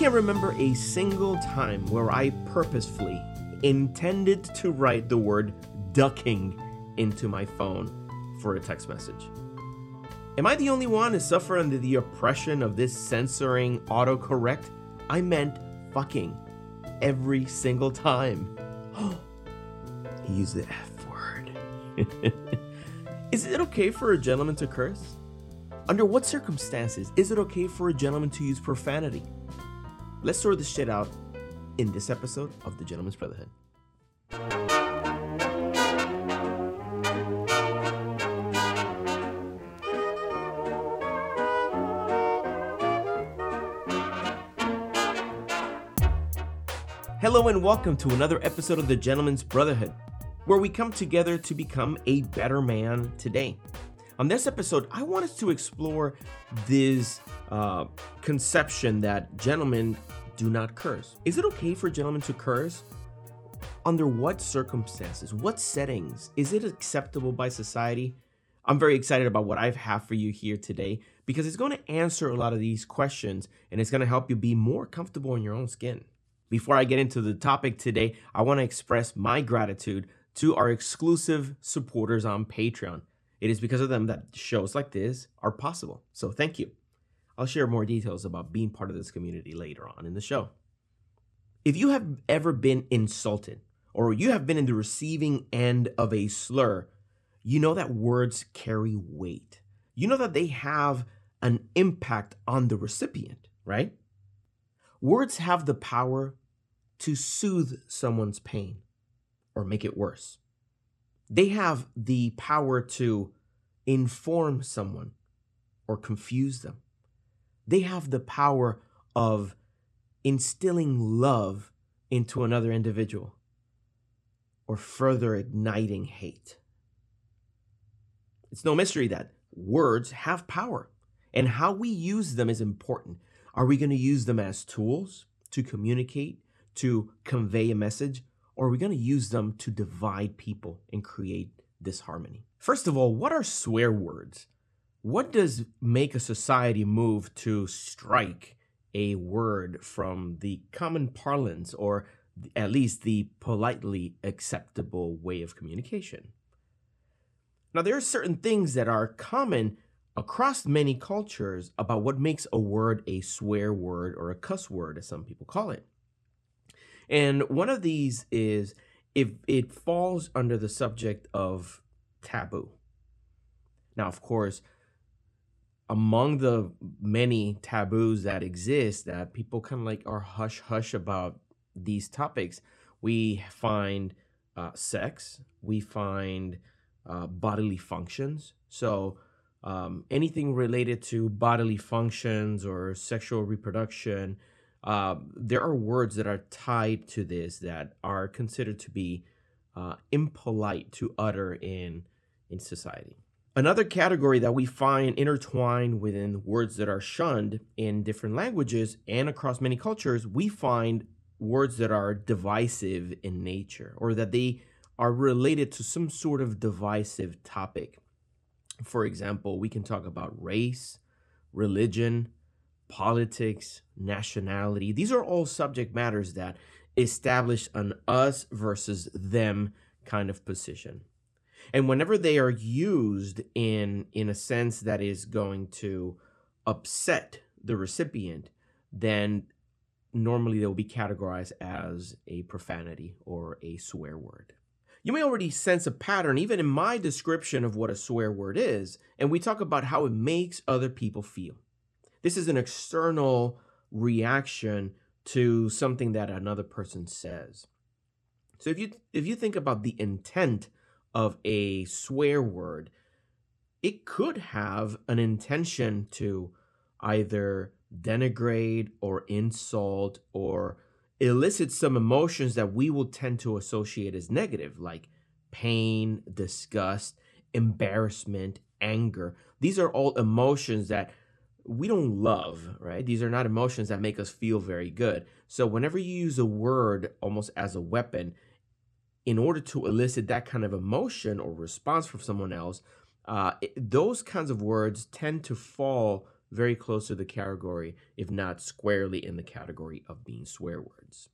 can't remember a single time where I purposefully intended to write the word ducking into my phone for a text message. Am I the only one to suffer under the oppression of this censoring autocorrect? I meant fucking every single time. he used the F word. is it okay for a gentleman to curse? Under what circumstances is it okay for a gentleman to use profanity? Let's sort this shit out in this episode of The Gentlemen's Brotherhood. Hello and welcome to another episode of The Gentlemen's Brotherhood, where we come together to become a better man today. On this episode, I wanted to explore this uh, conception that gentlemen do not curse. Is it okay for gentlemen to curse? Under what circumstances? What settings? Is it acceptable by society? I'm very excited about what I have for you here today because it's going to answer a lot of these questions and it's going to help you be more comfortable in your own skin. Before I get into the topic today, I want to express my gratitude to our exclusive supporters on Patreon. It is because of them that shows like this are possible. So thank you. I'll share more details about being part of this community later on in the show. If you have ever been insulted or you have been in the receiving end of a slur, you know that words carry weight. You know that they have an impact on the recipient, right? Words have the power to soothe someone's pain or make it worse. They have the power to inform someone or confuse them. They have the power of instilling love into another individual or further igniting hate. It's no mystery that words have power and how we use them is important. Are we going to use them as tools to communicate to convey a message, or are we going to use them to divide people and create disharmony? First of all, what are swear words? What does make a society move to strike a word from the common parlance or at least the politely acceptable way of communication? Now, there are certain things that are common across many cultures about what makes a word a swear word or a cuss word, as some people call it. And one of these is if it falls under the subject of taboo. Now, of course, among the many taboos that exist that people kind of like are hush hush about these topics, we find uh, sex, we find uh, bodily functions. So, um, anything related to bodily functions or sexual reproduction, uh, there are words that are tied to this that are considered to be uh, impolite to utter in in society. Another category that we find intertwined within words that are shunned in different languages and across many cultures, we find words that are divisive in nature or that they are related to some sort of divisive topic. For example, we can talk about race, religion, politics, nationality. These are all subject matters that establish an us versus them kind of position. And whenever they are used in in a sense that is going to upset the recipient, then normally they'll be categorized as a profanity or a swear word. You may already sense a pattern even in my description of what a swear word is, and we talk about how it makes other people feel. This is an external reaction to something that another person says. So if you if you think about the intent of a swear word, it could have an intention to either denigrate or insult or elicit some emotions that we will tend to associate as negative, like pain, disgust, embarrassment, anger. These are all emotions that we don't love, right? These are not emotions that make us feel very good. So whenever you use a word almost as a weapon, in order to elicit that kind of emotion or response from someone else, uh, it, those kinds of words tend to fall very close to the category, if not squarely in the category of being swear words.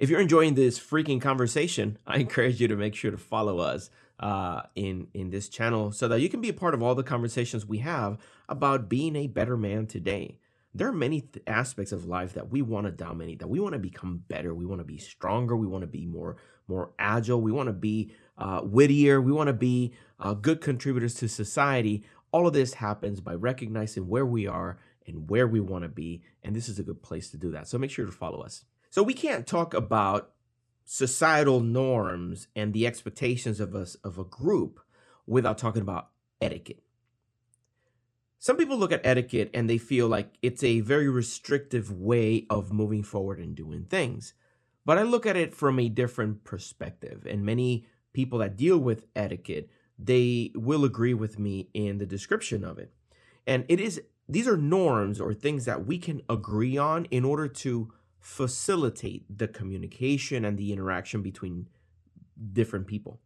If you're enjoying this freaking conversation, I encourage you to make sure to follow us uh, in in this channel so that you can be a part of all the conversations we have about being a better man today. There are many th- aspects of life that we want to dominate, that we want to become better, we want to be stronger, we want to be more more agile, we want to be uh, wittier, we want to be uh, good contributors to society. All of this happens by recognizing where we are and where we want to be, and this is a good place to do that. So make sure to follow us. So we can't talk about societal norms and the expectations of us of a group without talking about etiquette. Some people look at etiquette and they feel like it's a very restrictive way of moving forward and doing things. But I look at it from a different perspective, and many people that deal with etiquette, they will agree with me in the description of it. And it is these are norms or things that we can agree on in order to facilitate the communication and the interaction between different people.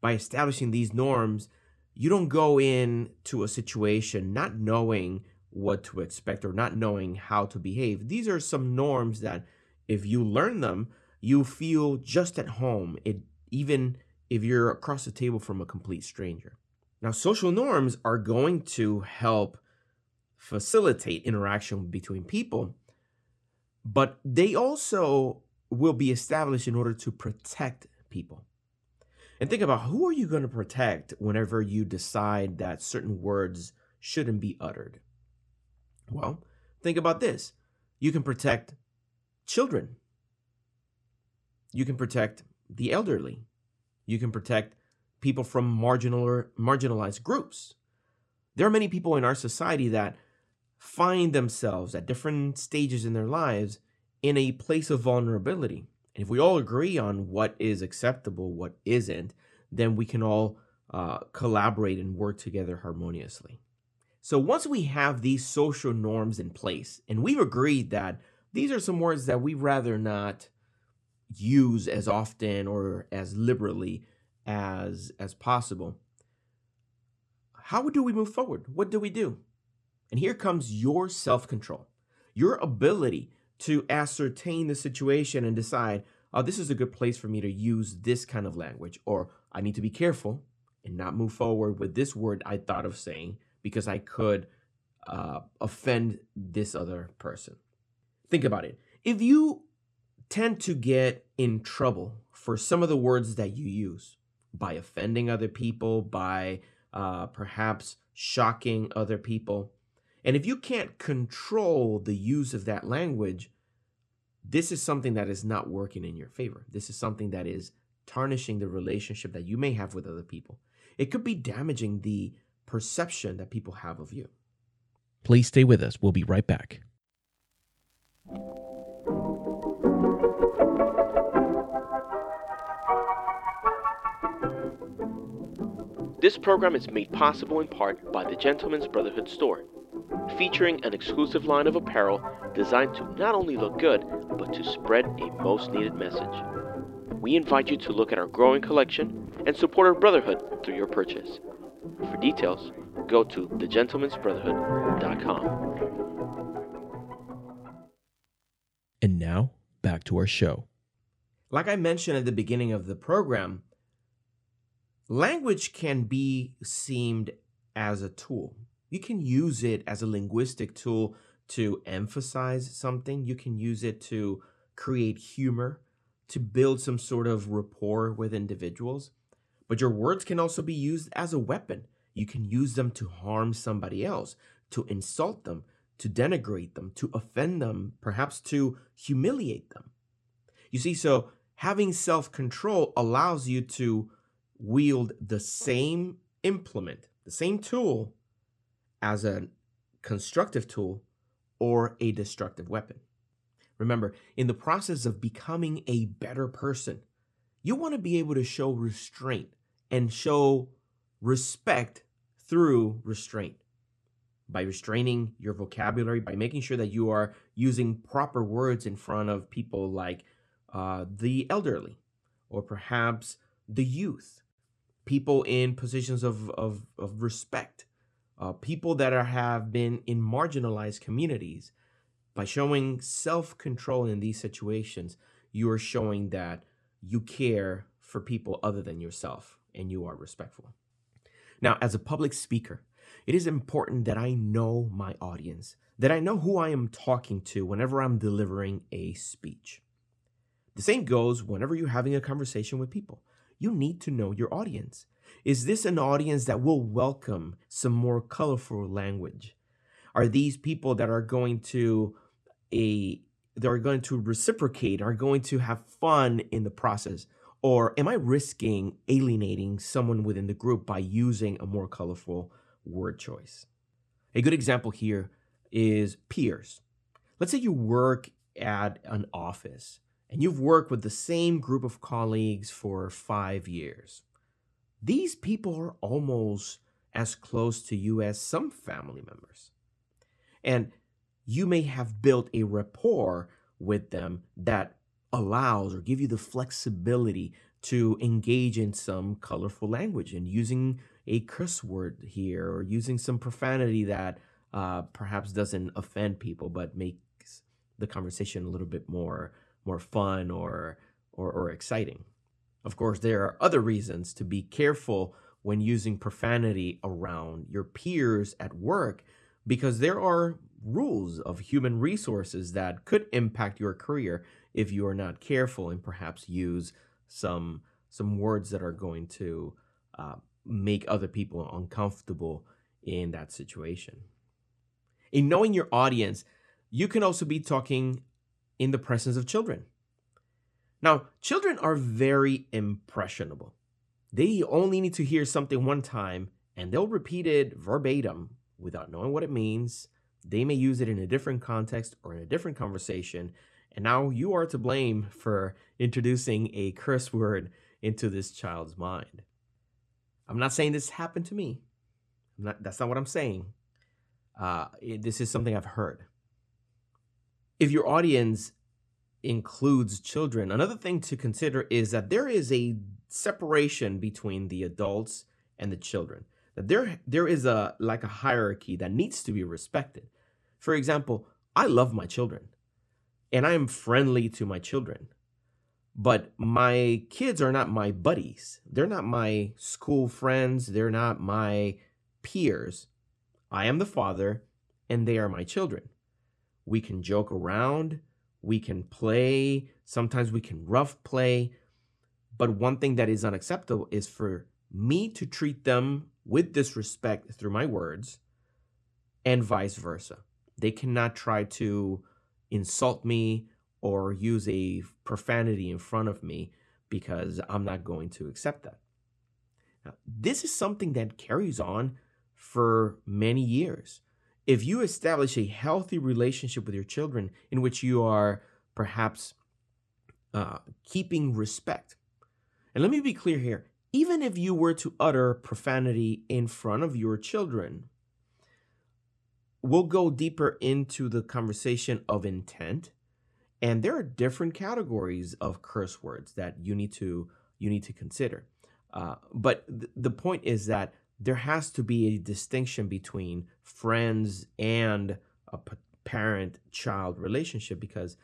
By establishing these norms, you don't go into a situation not knowing what to expect or not knowing how to behave. These are some norms that if you learn them, you feel just at home. It even if you're across the table from a complete stranger. Now, social norms are going to help facilitate interaction between people but they also will be established in order to protect people. And think about who are you going to protect whenever you decide that certain words shouldn't be uttered? Well, think about this. You can protect children. You can protect the elderly. You can protect people from marginal or marginalized groups. There are many people in our society that find themselves at different stages in their lives in a place of vulnerability. And if we all agree on what is acceptable, what isn't, then we can all uh, collaborate and work together harmoniously. So once we have these social norms in place, and we've agreed that these are some words that we'd rather not use as often or as liberally as as possible, how do we move forward? What do we do? And here comes your self control, your ability to ascertain the situation and decide, oh, this is a good place for me to use this kind of language, or I need to be careful and not move forward with this word I thought of saying because I could uh, offend this other person. Think about it. If you tend to get in trouble for some of the words that you use by offending other people, by uh, perhaps shocking other people, and if you can't control the use of that language, this is something that is not working in your favor. This is something that is tarnishing the relationship that you may have with other people. It could be damaging the perception that people have of you. Please stay with us. We'll be right back. This program is made possible in part by the Gentlemen's Brotherhood store featuring an exclusive line of apparel designed to not only look good, but to spread a most needed message. We invite you to look at our growing collection and support our brotherhood through your purchase. For details, go to thegentlemensbrotherhood.com. And now, back to our show. Like I mentioned at the beginning of the program, language can be seemed as a tool. You can use it as a linguistic tool to emphasize something. You can use it to create humor, to build some sort of rapport with individuals. But your words can also be used as a weapon. You can use them to harm somebody else, to insult them, to denigrate them, to offend them, perhaps to humiliate them. You see, so having self control allows you to wield the same implement, the same tool as a constructive tool or a destructive weapon. Remember, in the process of becoming a better person, you want to be able to show restraint and show respect through restraint. By restraining your vocabulary, by making sure that you are using proper words in front of people like uh, the elderly or perhaps the youth, people in positions of, of, of respect uh, people that are, have been in marginalized communities. By showing self control in these situations, you are showing that you care for people other than yourself and you are respectful. Now, as a public speaker, it is important that I know my audience, that I know who I am talking to whenever I'm delivering a speech. The same goes whenever you're having a conversation with people. You need to know your audience. Is this an audience that will welcome some more colorful language? Are these people that are going to a that are going to reciprocate, are going to have fun in the process? Or am I risking alienating someone within the group by using a more colorful word choice? A good example here is peers. Let's say you work at an office and you've worked with the same group of colleagues for five years. These people are almost as close to you as some family members. And you may have built a rapport with them that allows or give you the flexibility to engage in some colorful language and using a curse word here or using some profanity that uh, perhaps doesn't offend people but makes the conversation a little bit more more fun or, or or exciting. Of course, there are other reasons to be careful when using profanity around your peers at work because there are rules of human resources that could impact your career if you are not careful and perhaps use some some words that are going to uh, make other people uncomfortable in that situation. In knowing your audience, you can also be talking in the presence of children. Now, children are very impressionable. They only need to hear something one time and they'll repeat it verbatim without knowing what it means. They may use it in a different context or in a different conversation. And now you are to blame for introducing a curse word into this child's mind. I'm not saying this happened to me. Not, that's not what I'm saying. Uh, it, this is something I've heard. If your audience includes children, another thing to consider is that there is a separation between the adults and the children. That there there is a like a hierarchy that needs to be respected. For example, I love my children and I am friendly to my children. But my kids are not my buddies. They're not my school friends. They're not my peers. I am the father and they are my children. We can joke around we can play, sometimes we can rough play. But one thing that is unacceptable is for me to treat them with disrespect through my words and vice versa. They cannot try to insult me or use a profanity in front of me because I'm not going to accept that. Now, this is something that carries on for many years if you establish a healthy relationship with your children in which you are perhaps uh, keeping respect, and let me be clear here. Even if you were to utter profanity in front of your children, we'll go deeper into the conversation of intent. And there are different categories of curse words that you need to you need to consider. Uh, but th- the point is that there has to be a distinction between friends and a parent child relationship because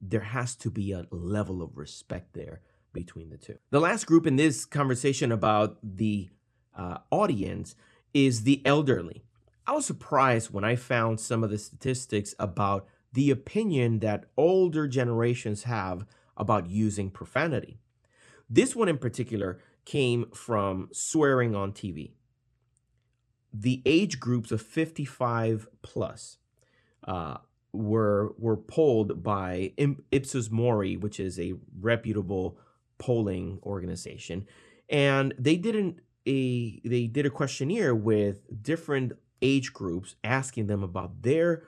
there has to be a level of respect there between the two. The last group in this conversation about the uh, audience is the elderly. I was surprised when I found some of the statistics about the opinion that older generations have about using profanity. This one in particular came from swearing on TV the age groups of 55 plus uh, were were polled by Ipsos Mori, which is a reputable polling organization, and they didn't a they did a questionnaire with different age groups asking them about their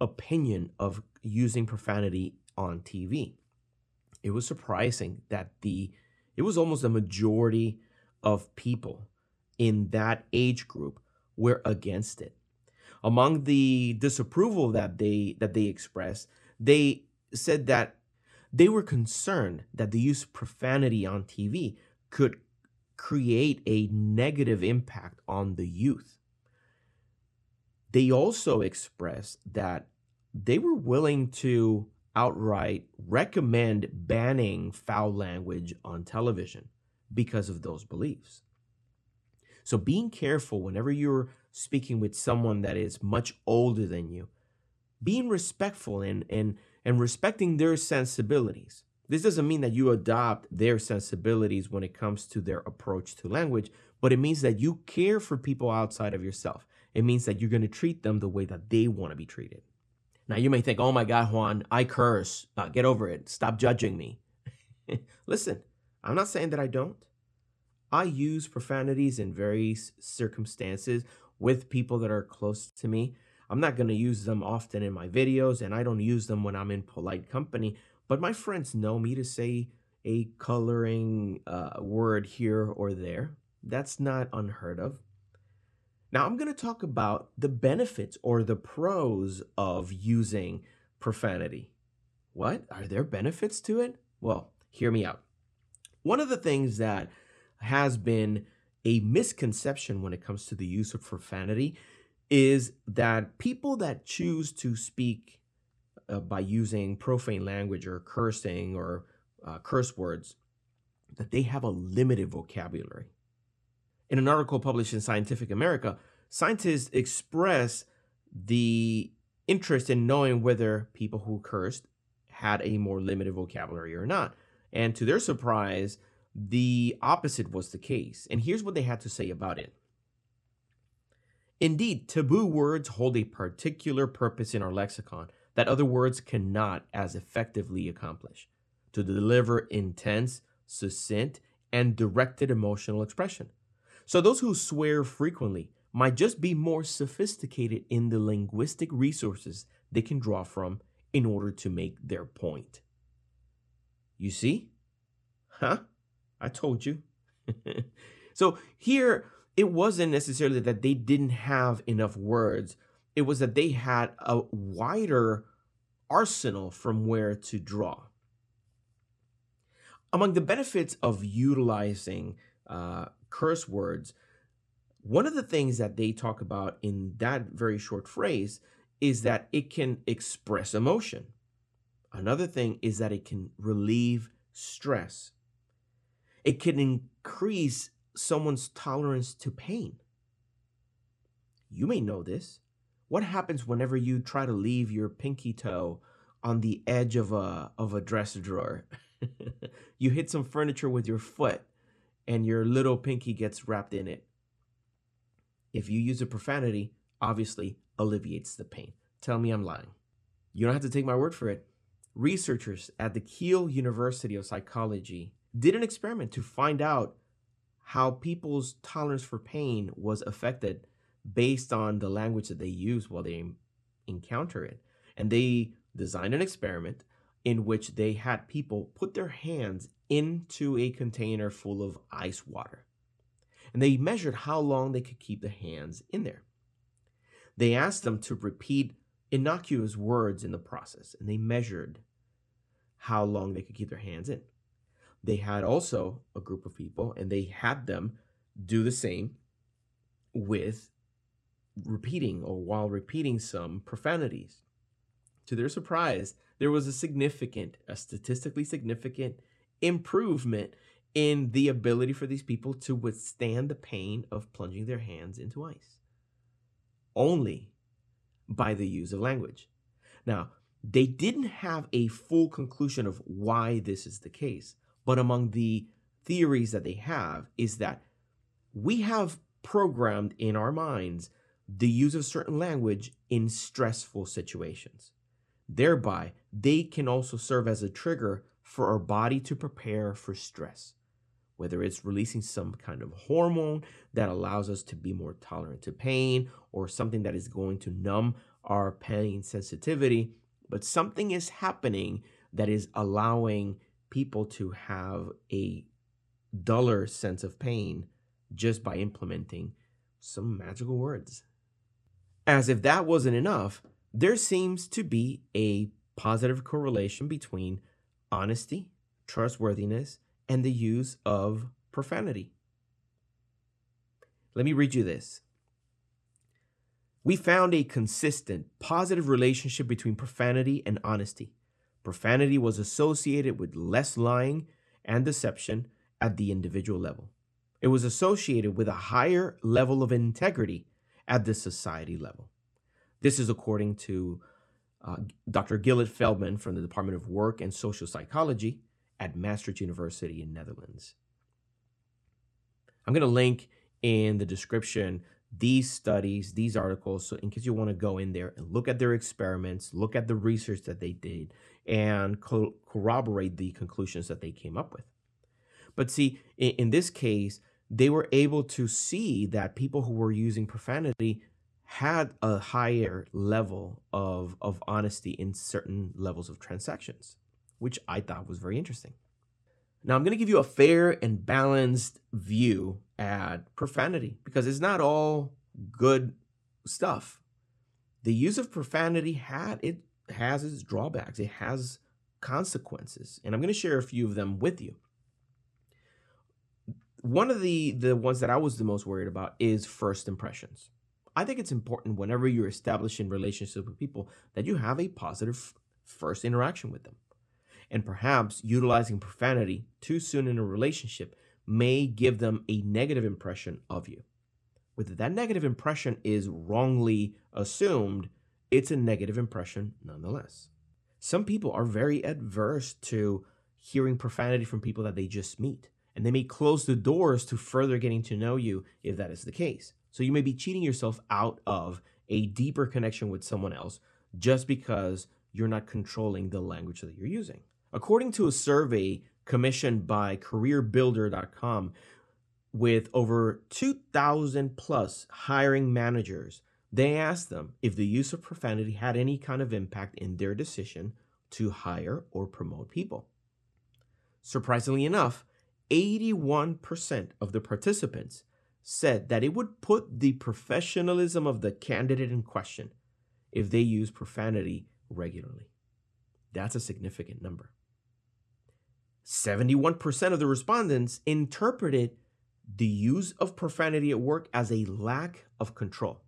opinion of using profanity on TV. It was surprising that the it was almost a majority of people in that age group were against it. Among the disapproval that they that they expressed, they said that they were concerned that the use of profanity on TV could create a negative impact on the youth. they also expressed that they were willing to outright recommend banning foul language on television because of those beliefs. So, being careful whenever you're speaking with someone that is much older than you, being respectful and, and, and respecting their sensibilities. This doesn't mean that you adopt their sensibilities when it comes to their approach to language, but it means that you care for people outside of yourself. It means that you're going to treat them the way that they want to be treated. Now, you may think, oh my God, Juan, I curse. Uh, get over it. Stop judging me. Listen, I'm not saying that I don't. I use profanities in various circumstances with people that are close to me. I'm not going to use them often in my videos, and I don't use them when I'm in polite company. But my friends know me to say a coloring uh, word here or there. That's not unheard of. Now, I'm going to talk about the benefits or the pros of using profanity. What? Are there benefits to it? Well, hear me out. One of the things that has been a misconception when it comes to the use of profanity is that people that choose to speak uh, by using profane language or cursing or uh, curse words that they have a limited vocabulary. In an article published in Scientific America, scientists express the interest in knowing whether people who cursed had a more limited vocabulary or not. And to their surprise, the opposite was the case. And here's what they had to say about it. Indeed, taboo words hold a particular purpose in our lexicon that other words cannot as effectively accomplish to deliver intense, succinct, and directed emotional expression. So, those who swear frequently might just be more sophisticated in the linguistic resources they can draw from in order to make their point. You see? Huh? I told you. so, here, it wasn't necessarily that they didn't have enough words, it was that they had a wider arsenal from where to draw. Among the benefits of utilizing uh, curse words, one of the things that they talk about in that very short phrase is that it can express emotion. Another thing is that it can relieve stress. It can increase someone's tolerance to pain. You may know this. What happens whenever you try to leave your pinky toe on the edge of a of a dresser drawer? you hit some furniture with your foot and your little pinky gets wrapped in it. If you use a profanity, obviously alleviates the pain. Tell me I'm lying. You don't have to take my word for it. Researchers at the Keele University of Psychology did an experiment to find out how people's tolerance for pain was affected based on the language that they use while they encounter it. And they designed an experiment in which they had people put their hands into a container full of ice water. And they measured how long they could keep the hands in there. They asked them to repeat innocuous words in the process, and they measured how long they could keep their hands in they had also a group of people and they had them do the same with repeating or while repeating some profanities. To their surprise, there was a significant, a statistically significant improvement in the ability for these people to withstand the pain of plunging their hands into ice. Only by the use of language. Now, they didn't have a full conclusion of why this is the case, but among the theories that they have is that we have programmed in our minds the use of certain language in stressful situations. Thereby, they can also serve as a trigger for our body to prepare for stress, whether it's releasing some kind of hormone that allows us to be more tolerant to pain or something that is going to numb our pain sensitivity. But something is happening that is allowing people to have a duller sense of pain just by implementing some magical words. As if that wasn't enough, there seems to be a positive correlation between honesty, trustworthiness, and the use of profanity. Let me read you this. We found a consistent, positive relationship between profanity and honesty. Profanity was associated with less lying and deception at the individual level. It was associated with a higher level of integrity at the society level. This is according to uh, Dr. Gilad Feldman from the Department of Work and Social Psychology at Maastricht University in Netherlands. I'm going to link in the description these studies, these articles, so in case you want to go in there and look at their experiments, look at the research that they did, and co- corroborate the conclusions that they came up with. But see, in, in this case, they were able to see that people who were using profanity had a higher level of, of honesty in certain levels of transactions, which I thought was very interesting. Now, I'm going to give you a fair and balanced view at profanity because it's not all good stuff. The use of profanity had it has its drawbacks. It has consequences, and I'm going to share a few of them with you. One of the the ones that I was the most worried about is first impressions. I think it's important whenever you're establishing relationships with people that you have a positive first interaction with them. And perhaps utilizing profanity too soon in a relationship may give them a negative impression of you. Whether that negative impression is wrongly assumed, it's a negative impression nonetheless. Some people are very adverse to hearing profanity from people that they just meet, and they may close the doors to further getting to know you if that is the case. So you may be cheating yourself out of a deeper connection with someone else just because you're not controlling the language that you're using. According to a survey commissioned by careerbuilder.com with over 2,000 plus hiring managers, they asked them if the use of profanity had any kind of impact in their decision to hire or promote people. Surprisingly enough, 81% of the participants said that it would put the professionalism of the candidate in question if they use profanity regularly. That's a significant number. 71% of the respondents interpreted the use of profanity at work as a lack of control.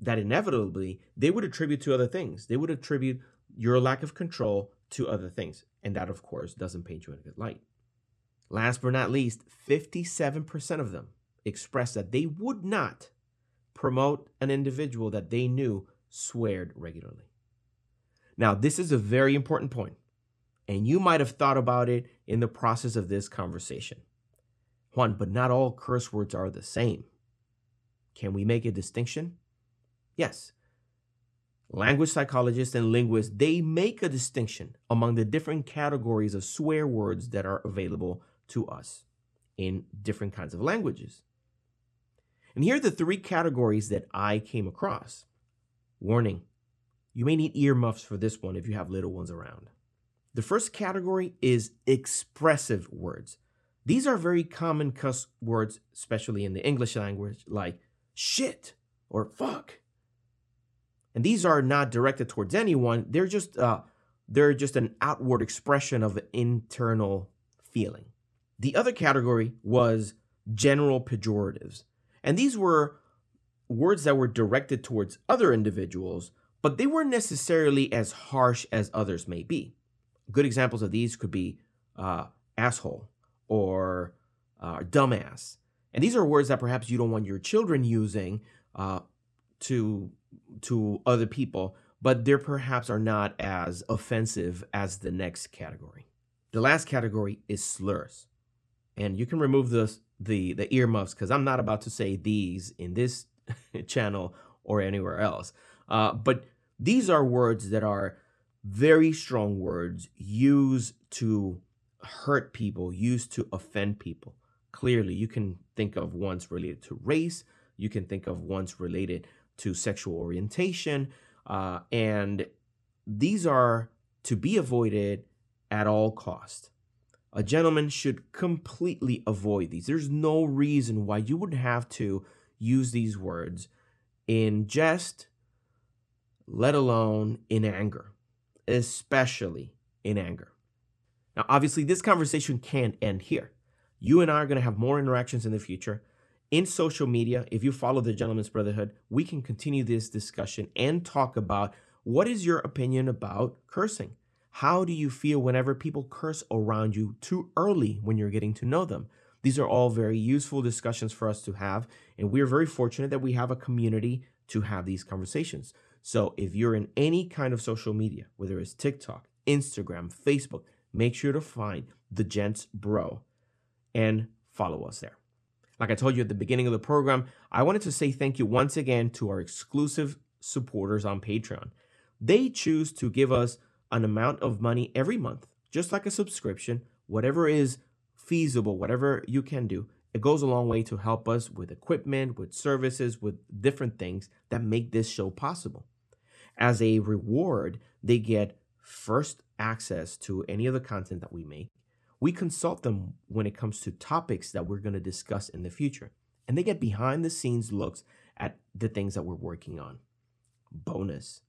That inevitably they would attribute to other things. They would attribute your lack of control to other things. And that, of course, doesn't paint you in a good light. Last but not least, 57% of them expressed that they would not promote an individual that they knew sweared regularly. Now, this is a very important point, and you might have thought about it in the process of this conversation. Juan, but not all curse words are the same. Can we make a distinction? Yes. Language psychologists and linguists, they make a distinction among the different categories of swear words that are available to us in different kinds of languages. And here are the three categories that I came across. Warning you may need earmuffs for this one if you have little ones around. The first category is expressive words. These are very common cuss words, especially in the English language, like shit or fuck. And these are not directed towards anyone. They're just uh, they're just an outward expression of internal feeling. The other category was general pejoratives. And these were words that were directed towards other individuals, but they weren't necessarily as harsh as others may be. Good examples of these could be uh, asshole or uh, dumbass. And these are words that perhaps you don't want your children using uh, to to other people, but they perhaps are not as offensive as the next category. The last category is slurs, and you can remove the the the earmuffs because I'm not about to say these in this channel or anywhere else. Uh, but these are words that are very strong words used to hurt people, used to offend people. Clearly, you can think of ones related to race, you can think of ones related to sexual orientation, uh, and these are to be avoided at all cost. A gentleman should completely avoid these. There's no reason why you would have to use these words in jest, let alone in anger, especially in anger. Now, obviously, this conversation can't end here. You and I are going to have more interactions in the future, in social media, if you follow the Gentlemen's Brotherhood, we can continue this discussion and talk about what is your opinion about cursing? How do you feel whenever people curse around you too early when you're getting to know them? These are all very useful discussions for us to have, and we're very fortunate that we have a community to have these conversations. So if you're in any kind of social media, whether it's TikTok, Instagram, Facebook, make sure to find the Gents Bro and follow us there. Like I told you at the beginning of the program, I wanted to say thank you once again to our exclusive supporters on Patreon. They choose to give us an amount of money every month, just like a subscription, whatever is feasible, whatever you can do. It goes a long way to help us with equipment, with services, with different things that make this show possible. As a reward, they get first access to any of the content that we make. We consult them when it comes to topics that we're going to discuss in the future, and they get behind the scenes looks at the things that we're working on. Bonus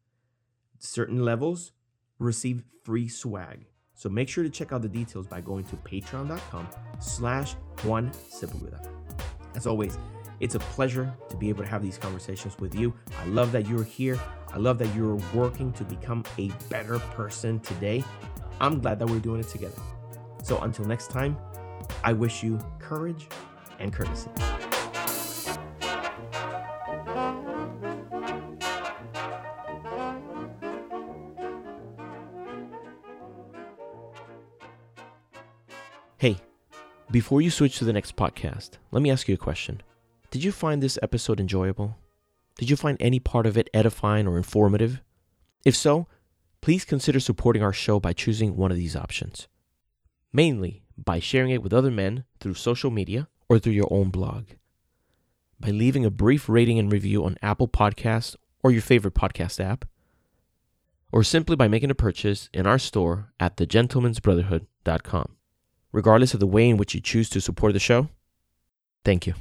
certain levels receive free swag. So make sure to check out the details by going to patreon.com slash Juan Sepulveda. As always, it's a pleasure to be able to have these conversations with you. I love that you're here. I love that you're working to become a better person today. I'm glad that we're doing it together. So until next time, I wish you courage and courtesy. Hey, before you switch to the next podcast, let me ask you a question. Did you find this episode enjoyable? Did you find any part of it edifying or informative? If so, please consider supporting our show by choosing one of these options. Mainly by sharing it with other men through social media or through your own blog. By leaving a brief rating and review on Apple Podcasts or your favorite podcast app. Or simply by making a purchase in our store at thegentlemensbrotherhood.com. Regardless of the way in which you choose to support the show, thank you.